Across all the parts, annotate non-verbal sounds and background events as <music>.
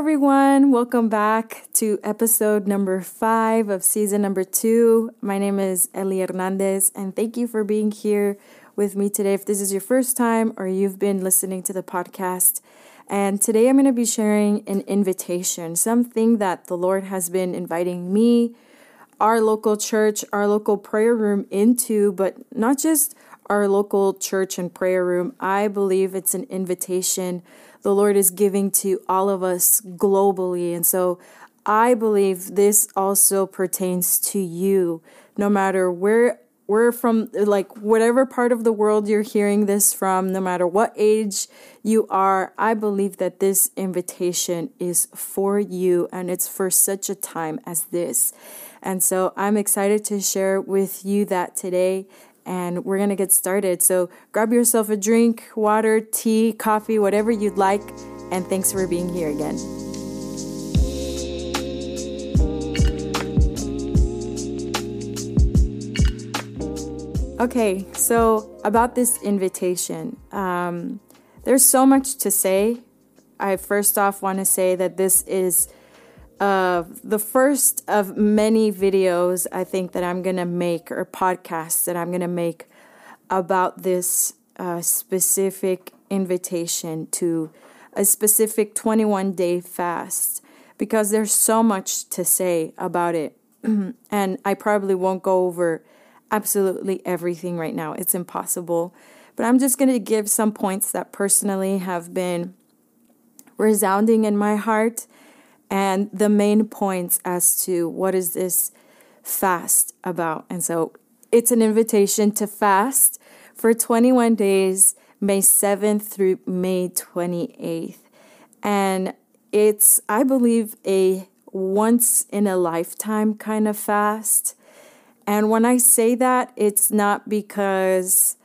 everyone. Welcome back to episode number five of season number two. My name is Ellie Hernandez, and thank you for being here with me today. If this is your first time or you've been listening to the podcast, and today I'm going to be sharing an invitation, something that the Lord has been inviting me, our local church, our local prayer room into, but not just our local church and prayer room. I believe it's an invitation the Lord is giving to all of us globally. And so I believe this also pertains to you, no matter where we're from, like whatever part of the world you're hearing this from, no matter what age you are, I believe that this invitation is for you and it's for such a time as this. And so I'm excited to share with you that today and we're to get started. So grab yourself a drink, water, tea, coffee, whatever you'd like. And thanks for being here again. Okay, so about this invitation, um, there's so much to say. I first off want to say that this is the first of many videos I think that I'm to make or podcasts that I'm to make about this uh, specific invitation to a specific 21 day fast because there's so much to say about it. <clears throat> and I probably won't go over absolutely everything right now. It's impossible. But I'm just going to give some points that personally have been resounding in my heart and the main points as to what is this fast about. And so it's an invitation to fast for 21 days, May 7th through May 28th. And it's, I believe, a once in a lifetime kind of fast. And when I say that, it's not because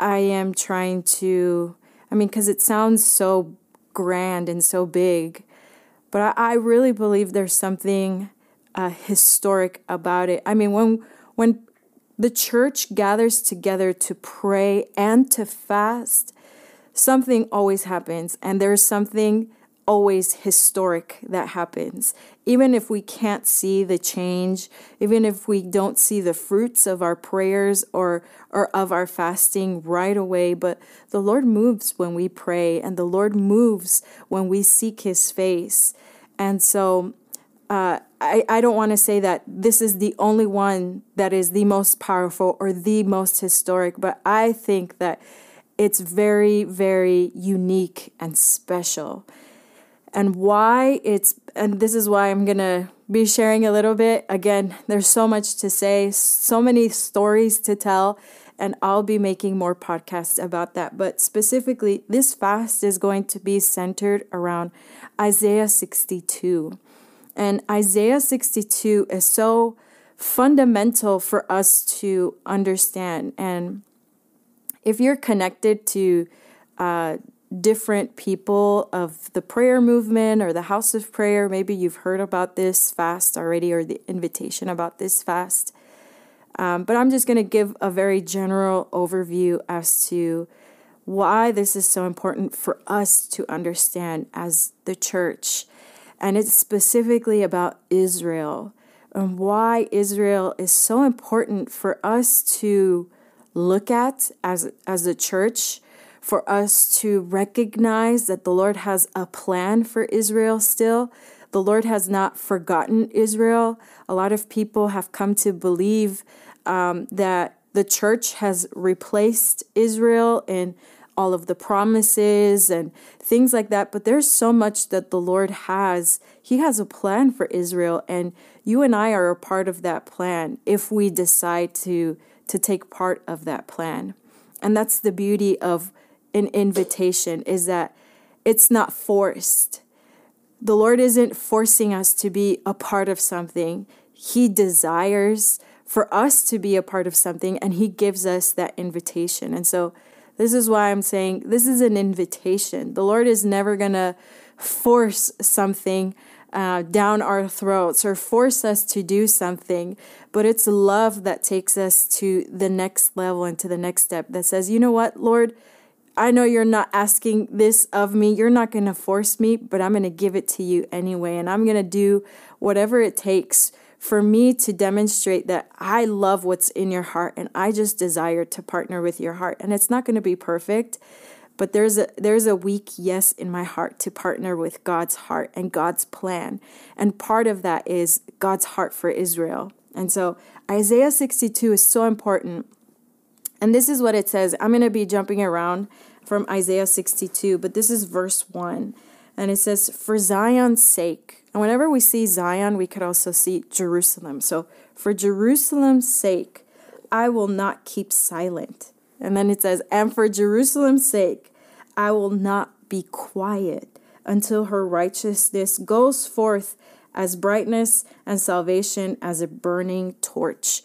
I am trying to, I mean, because it sounds so grand and so big. But I, I really believe there's something uh, historic about it. I mean, when when the church gathers together to pray and to fast, something always happens, and there's something always historic that happens. Even if we can't see the change, even if we don't see the fruits of our prayers or, or of our fasting right away, but the Lord moves when we pray and the Lord moves when we seek his face. And so uh, I, I don't want to say that this is the only one that is the most powerful or the most historic, but I think that it's very, very unique and special and why it's and this is why I'm going to be sharing a little bit. Again, there's so much to say, so many stories to tell, and I'll be making more podcasts about that. But specifically, this fast is going to be centered around Isaiah 62. And Isaiah 62 is so fundamental for us to understand. And if you're connected to uh, different people of the prayer movement or the house of prayer. Maybe you've heard about this fast already or the invitation about this fast. Um, but I'm just going to give a very general overview as to why this is so important for us to understand as the church. And it's specifically about Israel and why Israel is so important for us to look at as, as a church for us to recognize that the Lord has a plan for Israel still. The Lord has not forgotten Israel. A lot of people have come to believe um, that the church has replaced Israel in all of the promises and things like that. But there's so much that the Lord has. He has a plan for Israel, and you and I are a part of that plan if we decide to to take part of that plan. And that's the beauty of an invitation is that it's not forced. The Lord isn't forcing us to be a part of something. He desires for us to be a part of something, and He gives us that invitation. And so, this is why I'm saying this is an invitation. The Lord is never going to force something uh, down our throats or force us to do something, but it's love that takes us to the next level and to the next step that says, you know what, Lord, I know you're not asking this of me. You're not going to force me, but I'm going to give it to you anyway. And I'm going to do whatever it takes for me to demonstrate that I love what's in your heart and I just desire to partner with your heart. And it's not going to be perfect, but there's a there's a weak yes in my heart to partner with God's heart and God's plan. And part of that is God's heart for Israel. And so Isaiah 62 is so important. And this is what it says. I'm going to be jumping around from Isaiah 62, but this is verse 1. And it says, For Zion's sake. And whenever we see Zion, we could also see Jerusalem. So, for Jerusalem's sake, I will not keep silent. And then it says, And for Jerusalem's sake, I will not be quiet until her righteousness goes forth as brightness and salvation as a burning torch.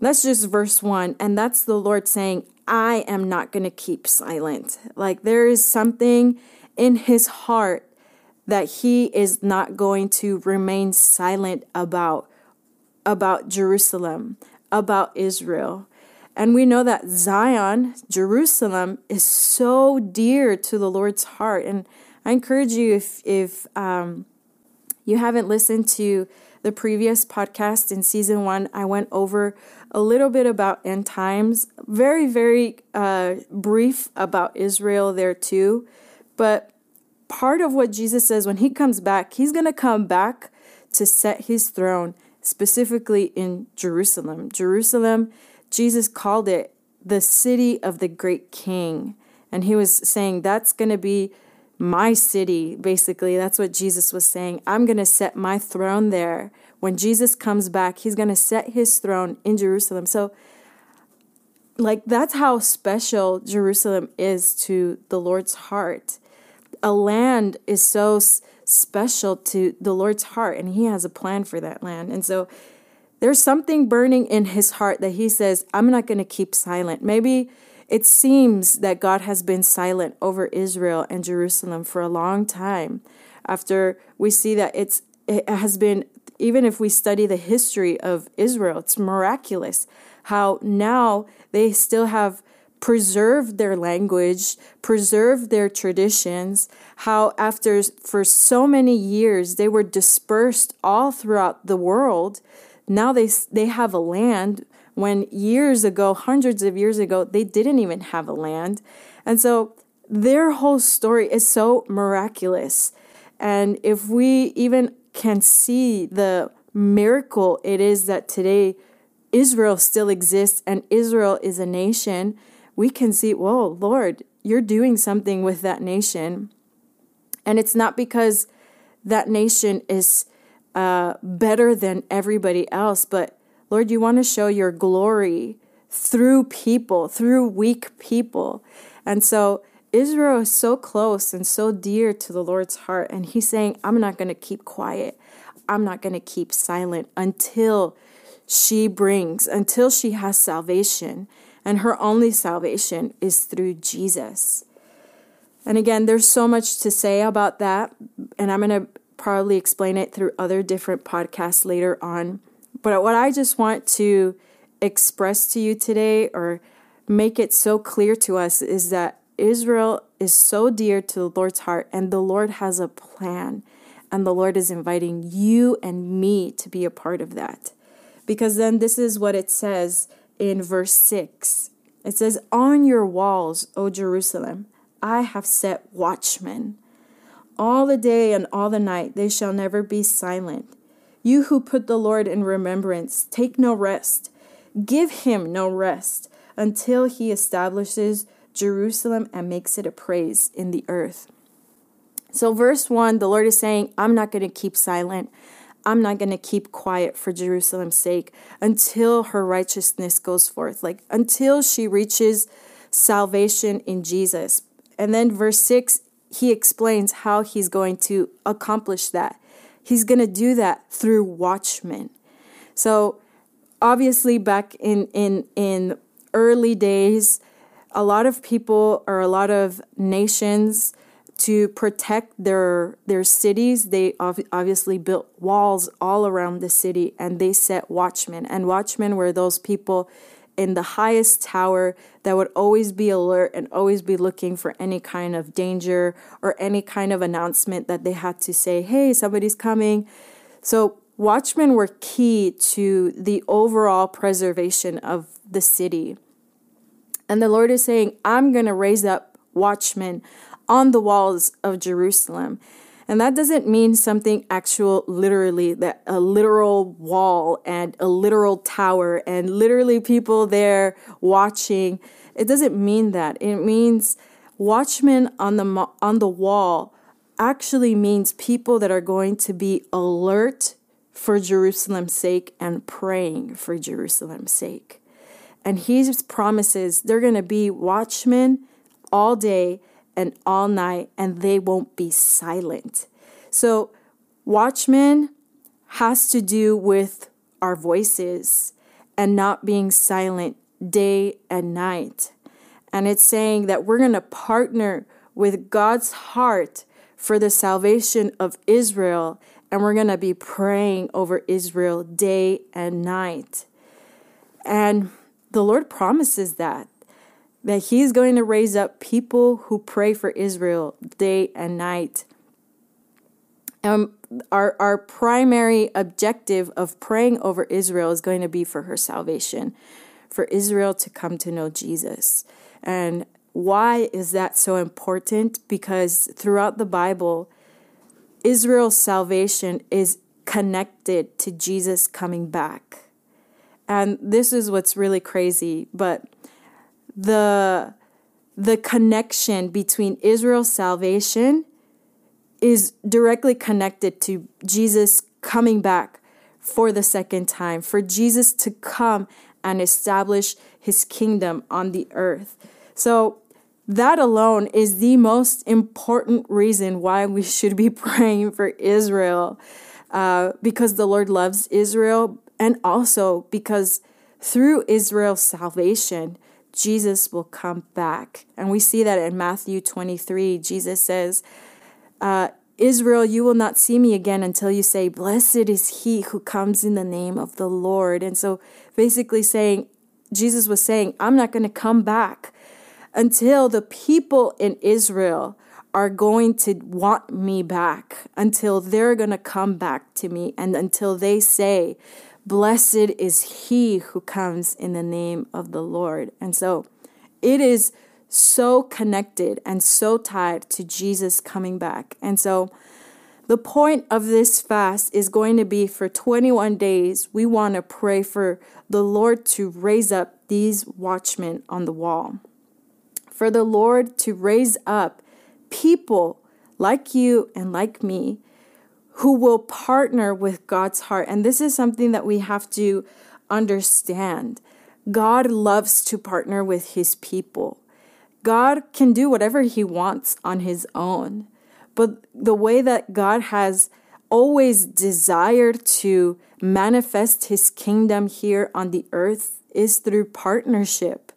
That's just verse one. And that's the Lord saying, I am not going to keep silent. Like there is something in his heart that he is not going to remain silent about about Jerusalem, about Israel. And we know that Zion, Jerusalem, is so dear to the Lord's heart. And I encourage you, if if um, you haven't listened to the previous podcast in season one, I went over a little bit about end times, very, very uh, brief about Israel there too. But part of what Jesus says when he comes back, he's going to come back to set his throne specifically in Jerusalem. Jerusalem, Jesus called it the city of the great king. And he was saying that's going to be my city, basically. That's what Jesus was saying. I'm going to set my throne there. When Jesus comes back, he's going to set his throne in Jerusalem. So, like, that's how special Jerusalem is to the Lord's heart. A land is so special to the Lord's heart, and he has a plan for that land. And so, there's something burning in his heart that he says, I'm not going to keep silent. Maybe it seems that God has been silent over Israel and Jerusalem for a long time. After we see that it's it has been even if we study the history of Israel, it's miraculous how now they still have preserved their language, preserved their traditions, how after for so many years they were dispersed all throughout the world, now they they have a land when years ago, hundreds of years ago, they didn't even have a land. And so their whole story is so miraculous. And if we even can see the miracle it is that today Israel still exists and Israel is a nation, we can see, whoa, Lord, you're doing something with that nation. And it's not because that nation is uh, better than everybody else, but Lord, you want to show your glory through people, through weak people. And so Israel is so close and so dear to the Lord's heart. And he's saying, I'm not going to keep quiet. I'm not going to keep silent until she brings, until she has salvation. And her only salvation is through Jesus. And again, there's so much to say about that. And I'm going to probably explain it through other different podcasts later on. But what I just want to express to you today or make it so clear to us is that Israel is so dear to the Lord's heart and the Lord has a plan. And the Lord is inviting you and me to be a part of that. Because then this is what it says in verse 6 it says, On your walls, O Jerusalem, I have set watchmen. All the day and all the night they shall never be silent. You who put the Lord in remembrance, take no rest. Give him no rest until he establishes Jerusalem and makes it a praise in the earth. So, verse 1, the Lord is saying, I'm not going to keep silent. I'm not going to keep quiet for Jerusalem's sake until her righteousness goes forth, like until she reaches salvation in Jesus. And then, verse 6, he explains how he's going to accomplish that. He's going to do that through watchmen. So obviously back in in in early days, a lot of people or a lot of nations to protect their their cities they obviously built walls all around the city and they set watchmen and watchmen were those people in the highest tower that would always be alert and always be looking for any kind of danger or any kind of announcement that they had to say, hey, somebody's coming. So, watchmen were key to the overall preservation of the city. And the Lord is saying, I'm going to raise up watchmen on the walls of Jerusalem. And that doesn't mean something actual, literally, that a literal wall and a literal tower and literally people there watching. It doesn't mean that. It means watchmen on the on the wall actually means people that are going to be alert for Jerusalem's sake and praying for Jerusalem's sake. And he promises they're going to be watchmen all day and all night, and they won't be silent. So, watchmen has to do with our voices and not being silent day and night. And it's saying that we're going to partner with God's heart for the salvation of Israel, and we're going to be praying over Israel day and night. And the Lord promises that that he's going to raise up people who pray for Israel day and night. Um, our, our primary objective of praying over Israel is going to be for her salvation, for Israel to come to know Jesus. And why is that so important? Because throughout the Bible, Israel's salvation is connected to Jesus coming back. And this is what's really crazy, but the the connection between Israel's salvation is directly connected to Jesus coming back for the second time, for Jesus to come and establish his kingdom on the earth. So, that alone is the most important reason why we should be <laughs> praying for Israel, uh, because the Lord loves Israel, and also because through Israel's salvation, Jesus will come back. And we see that in Matthew 23. Jesus says, uh, Israel, you will not see me again until you say, Blessed is he who comes in the name of the Lord. And so basically saying, Jesus was saying, I'm not going to come back until the people in Israel are going to want me back, until they're going to come back to me, and until they say, Blessed is he who comes in the name of the Lord. And so it is so connected and so tied to Jesus coming back. And so the point of this fast is going to be for 21 days, we want to pray for the Lord to raise up these watchmen on the wall. For the Lord to raise up people like you and like me who will partner with God's heart. And this is something that we have to understand. God loves to partner with his people. God can do whatever he wants on his own. But the way that God has always desired to manifest his kingdom here on the earth is through partnership.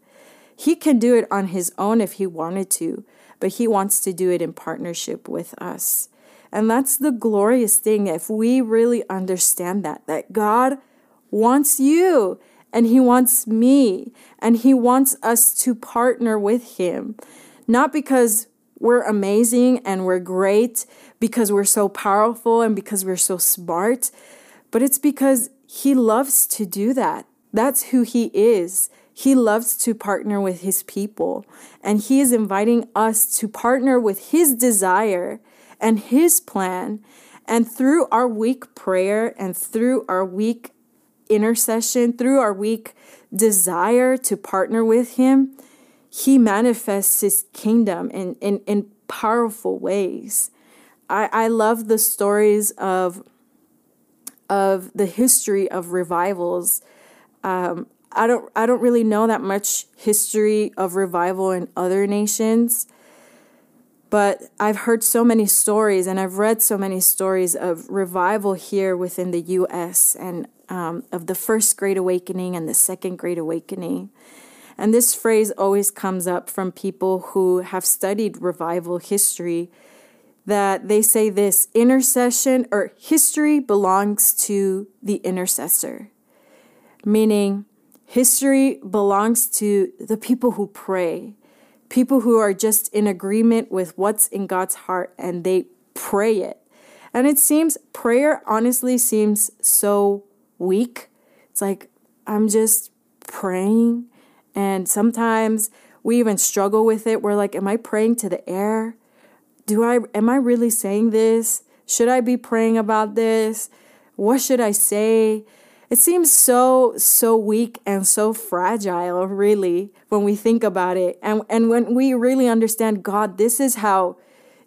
He can do it on his own if he wanted to, but he wants to do it in partnership with us. And that's the glorious thing if we really understand that, that God wants you and He wants me and He wants us to partner with Him. Not because we're amazing and we're great, because we're so powerful and because we're so smart, but it's because He loves to do that. That's who He is. He loves to partner with His people, and He is inviting us to partner with His desire and His plan. And through our weak prayer and through our weak intercession, through our weak desire to partner with Him, He manifests His kingdom in, in, in powerful ways. I, I love the stories of, of the history of revivals. Um, I don't I don't really know that much history of revival in other nations, but I've heard so many stories and I've read so many stories of revival here within the U.S. and um, of the first Great Awakening and the second Great Awakening. And this phrase always comes up from people who have studied revival history that they say this intercession or history belongs to the intercessor, meaning History belongs to the people who pray, people who are just in agreement with what's in God's heart and they pray it. And it seems, prayer honestly seems so weak. It's like, I'm just praying. And sometimes we even struggle with it. We're like, am I praying to the air? Do I, am I really saying this? Should I be praying about this? What should I say? It seems so, so weak and so fragile, really, when we think about it. And, and when we really understand, God, this is how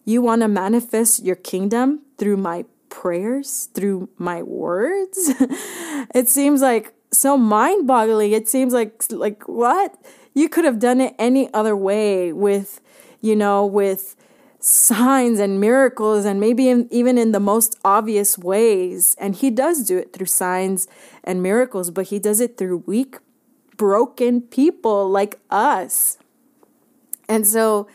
you want to manifest your kingdom through my prayers, through my words. <laughs> it seems like so mind-boggling. It seems like like what? You could have done it any other way with, you know, with signs and miracles and maybe in, even in the most obvious ways. And he does do it through signs and miracles, but he does it through weak, broken people like us. And so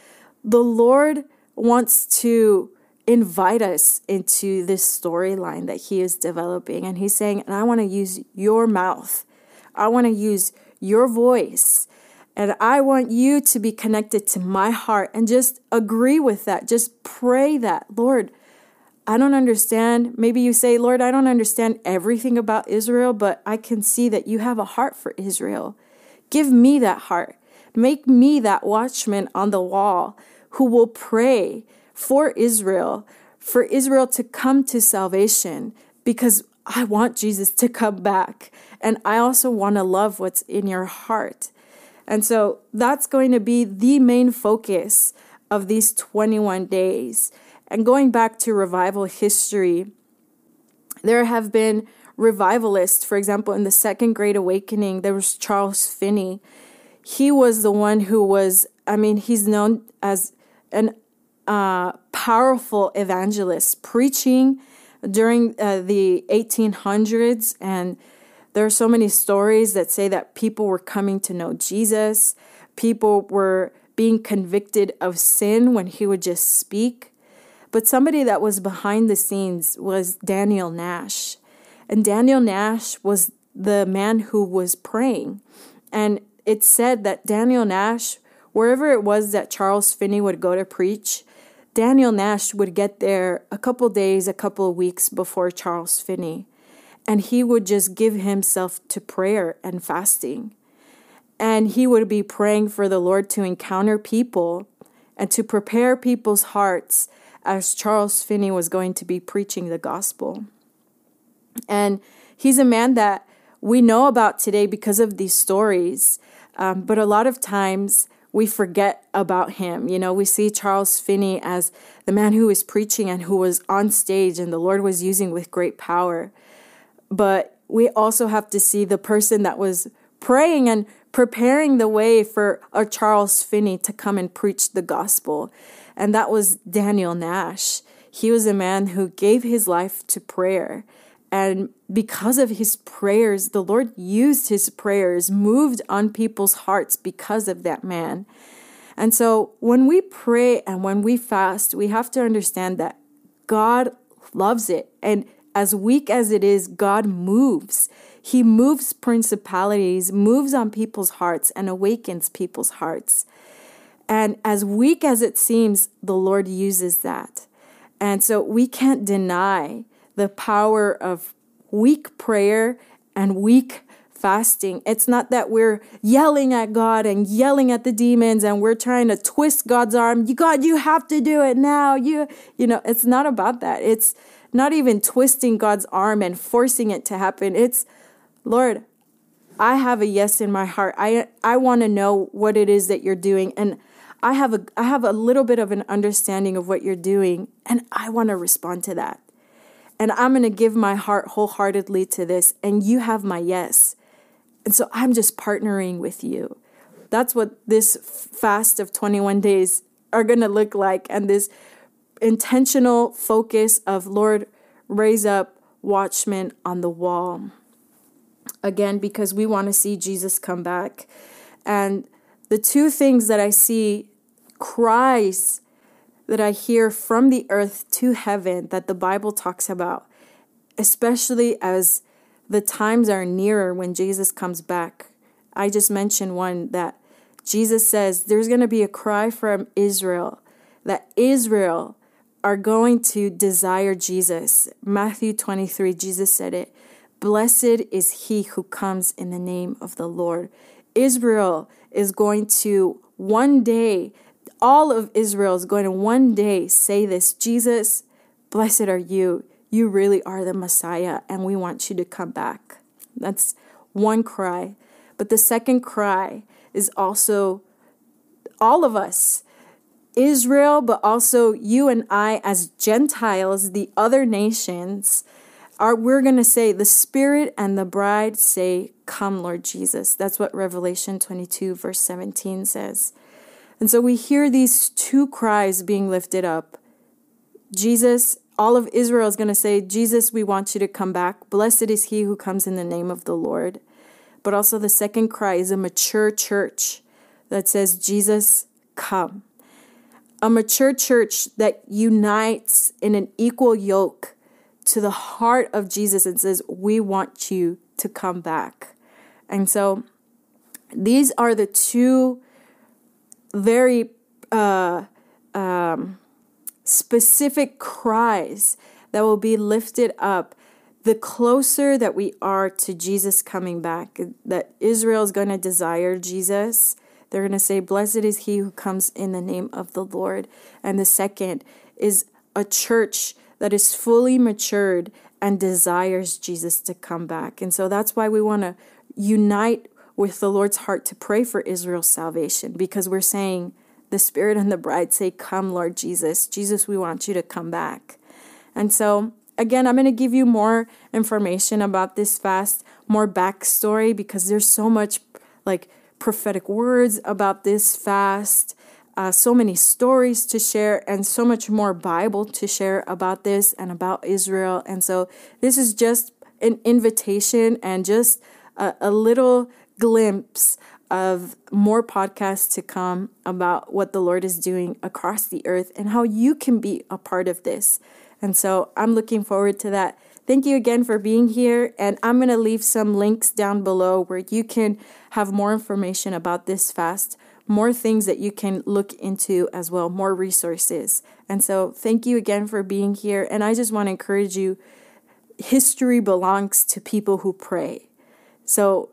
the Lord wants to invite us into this storyline that he is developing. And he's saying, and I want to use your mouth, I want to use your voice. And I want you to be connected to my heart and just agree with that. Just pray that, Lord, I don't understand. Maybe you say, Lord, I don't understand everything about Israel, but I can see that you have a heart for Israel. Give me that heart. Make me that watchman on the wall who will pray for Israel, for Israel to come to salvation, because I want Jesus to come back. And I also want to love what's in your heart. And so that's going to be the main focus of these 21 days. And going back to revival history, there have been revivalists. For example, in the Second Great Awakening, there was Charles Finney. He was the one who was, I mean, he's known as an uh, powerful evangelist preaching during uh, the 1800s and there are so many stories that say that people were coming to know Jesus. People were being convicted of sin when he would just speak. But somebody that was behind the scenes was Daniel Nash. And Daniel Nash was the man who was praying. And it said that Daniel Nash, wherever it was that Charles Finney would go to preach, Daniel Nash would get there a couple days, a couple of weeks before Charles Finney and he would just give himself to prayer and fasting. And he would be praying for the Lord to encounter people and to prepare people's hearts as Charles Finney was going to be preaching the gospel. And he's a man that we know about today because of these stories, um, but a lot of times we forget about him. You know, we see Charles Finney as the man who was preaching and who was on stage and the Lord was using with great power but we also have to see the person that was praying and preparing the way for a Charles Finney to come and preach the gospel. And that was Daniel Nash. He was a man who gave his life to prayer. And because of his prayers, the Lord used his prayers, moved on people's hearts because of that man. And so when we pray and when we fast, we have to understand that God loves it. And as weak as it is, God moves. He moves principalities, moves on people's hearts, and awakens people's hearts. And as weak as it seems, the Lord uses that. And so we can't deny the power of weak prayer and weak fasting. It's not that we're yelling at God and yelling at the demons and we're trying to twist God's arm. You God, you have to do it now. You you know, it's not about that. It's not even twisting God's arm and forcing it to happen. It's, Lord, I have a yes in my heart. I I want to know what it is that you're doing and I have a I have a little bit of an understanding of what you're doing and I want to respond to that. And I'm going to give my heart wholeheartedly to this and you have my yes. And so I'm just partnering with you. That's what this fast of 21 days are going to look like and this intentional focus of Lord, raise up watchmen on the wall. Again, because we want to see Jesus come back. And the two things that I see cries that I hear from the earth to heaven that the Bible talks about, especially as the times are nearer when Jesus comes back. I just mentioned one that Jesus says there's going to be a cry from Israel that Israel are going to desire Jesus. Matthew 23, Jesus said it. Blessed is he who comes in the name of the Lord. Israel is going to one day, all of Israel is going to one day say this Jesus, blessed are you. You really are the Messiah, and we want you to come back. That's one cry. But the second cry is also all of us Israel, but also you and I as Gentiles, the other nations, are we're going to say the spirit and the bride say come lord jesus. That's what revelation 22 verse 17 says. And so we hear these two cries being lifted up. Jesus all of israel is going to say jesus we want you to come back. Blessed is he who comes in the name of the lord. But also the second cry is a mature church that says jesus come a mature church that unites in an equal yoke to the heart of Jesus and says, We want you to come back. And so these are the two very uh, um, specific cries that will be lifted up the closer that we are to Jesus coming back, that Israel is going to desire Jesus they're going to say, Blessed is he who comes in the name of the Lord. And the second is a church that is fully matured and desires Jesus to come back. And so that's why we want to unite with the Lord's heart to pray for Israel's salvation because we're saying, the Spirit and the bride say, Come, Lord Jesus. Jesus, we want you to come back. And so, again, I'm going to give you more information about this fast, more backstory because there's so much like prophetic words about this fast, uh, so many stories to share, and so much more Bible to share about this and about Israel. And so, this is just an invitation and just a, a little glimpse of more podcasts to come about what the Lord is doing across the earth and how you can be a part of this. And so, I'm looking forward to that. Thank you again for being here. And I'm going to leave some links down below where you can have more information about this fast, more things that you can look into as well, more resources. And so, thank you again for being here. And I just want to encourage you history belongs to people who pray. So,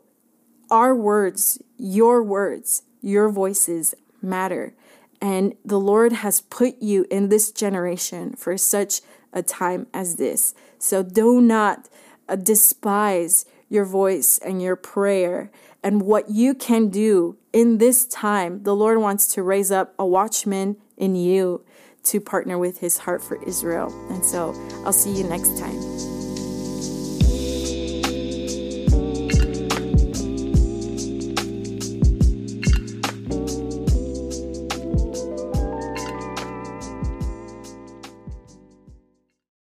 our words, your words, your voices matter. And the Lord has put you in this generation for such a time as this. So do not uh, despise your voice and your prayer and what you can do in this time. The Lord wants to raise up a watchman in you to partner with his heart for Israel. And so I'll see you next time.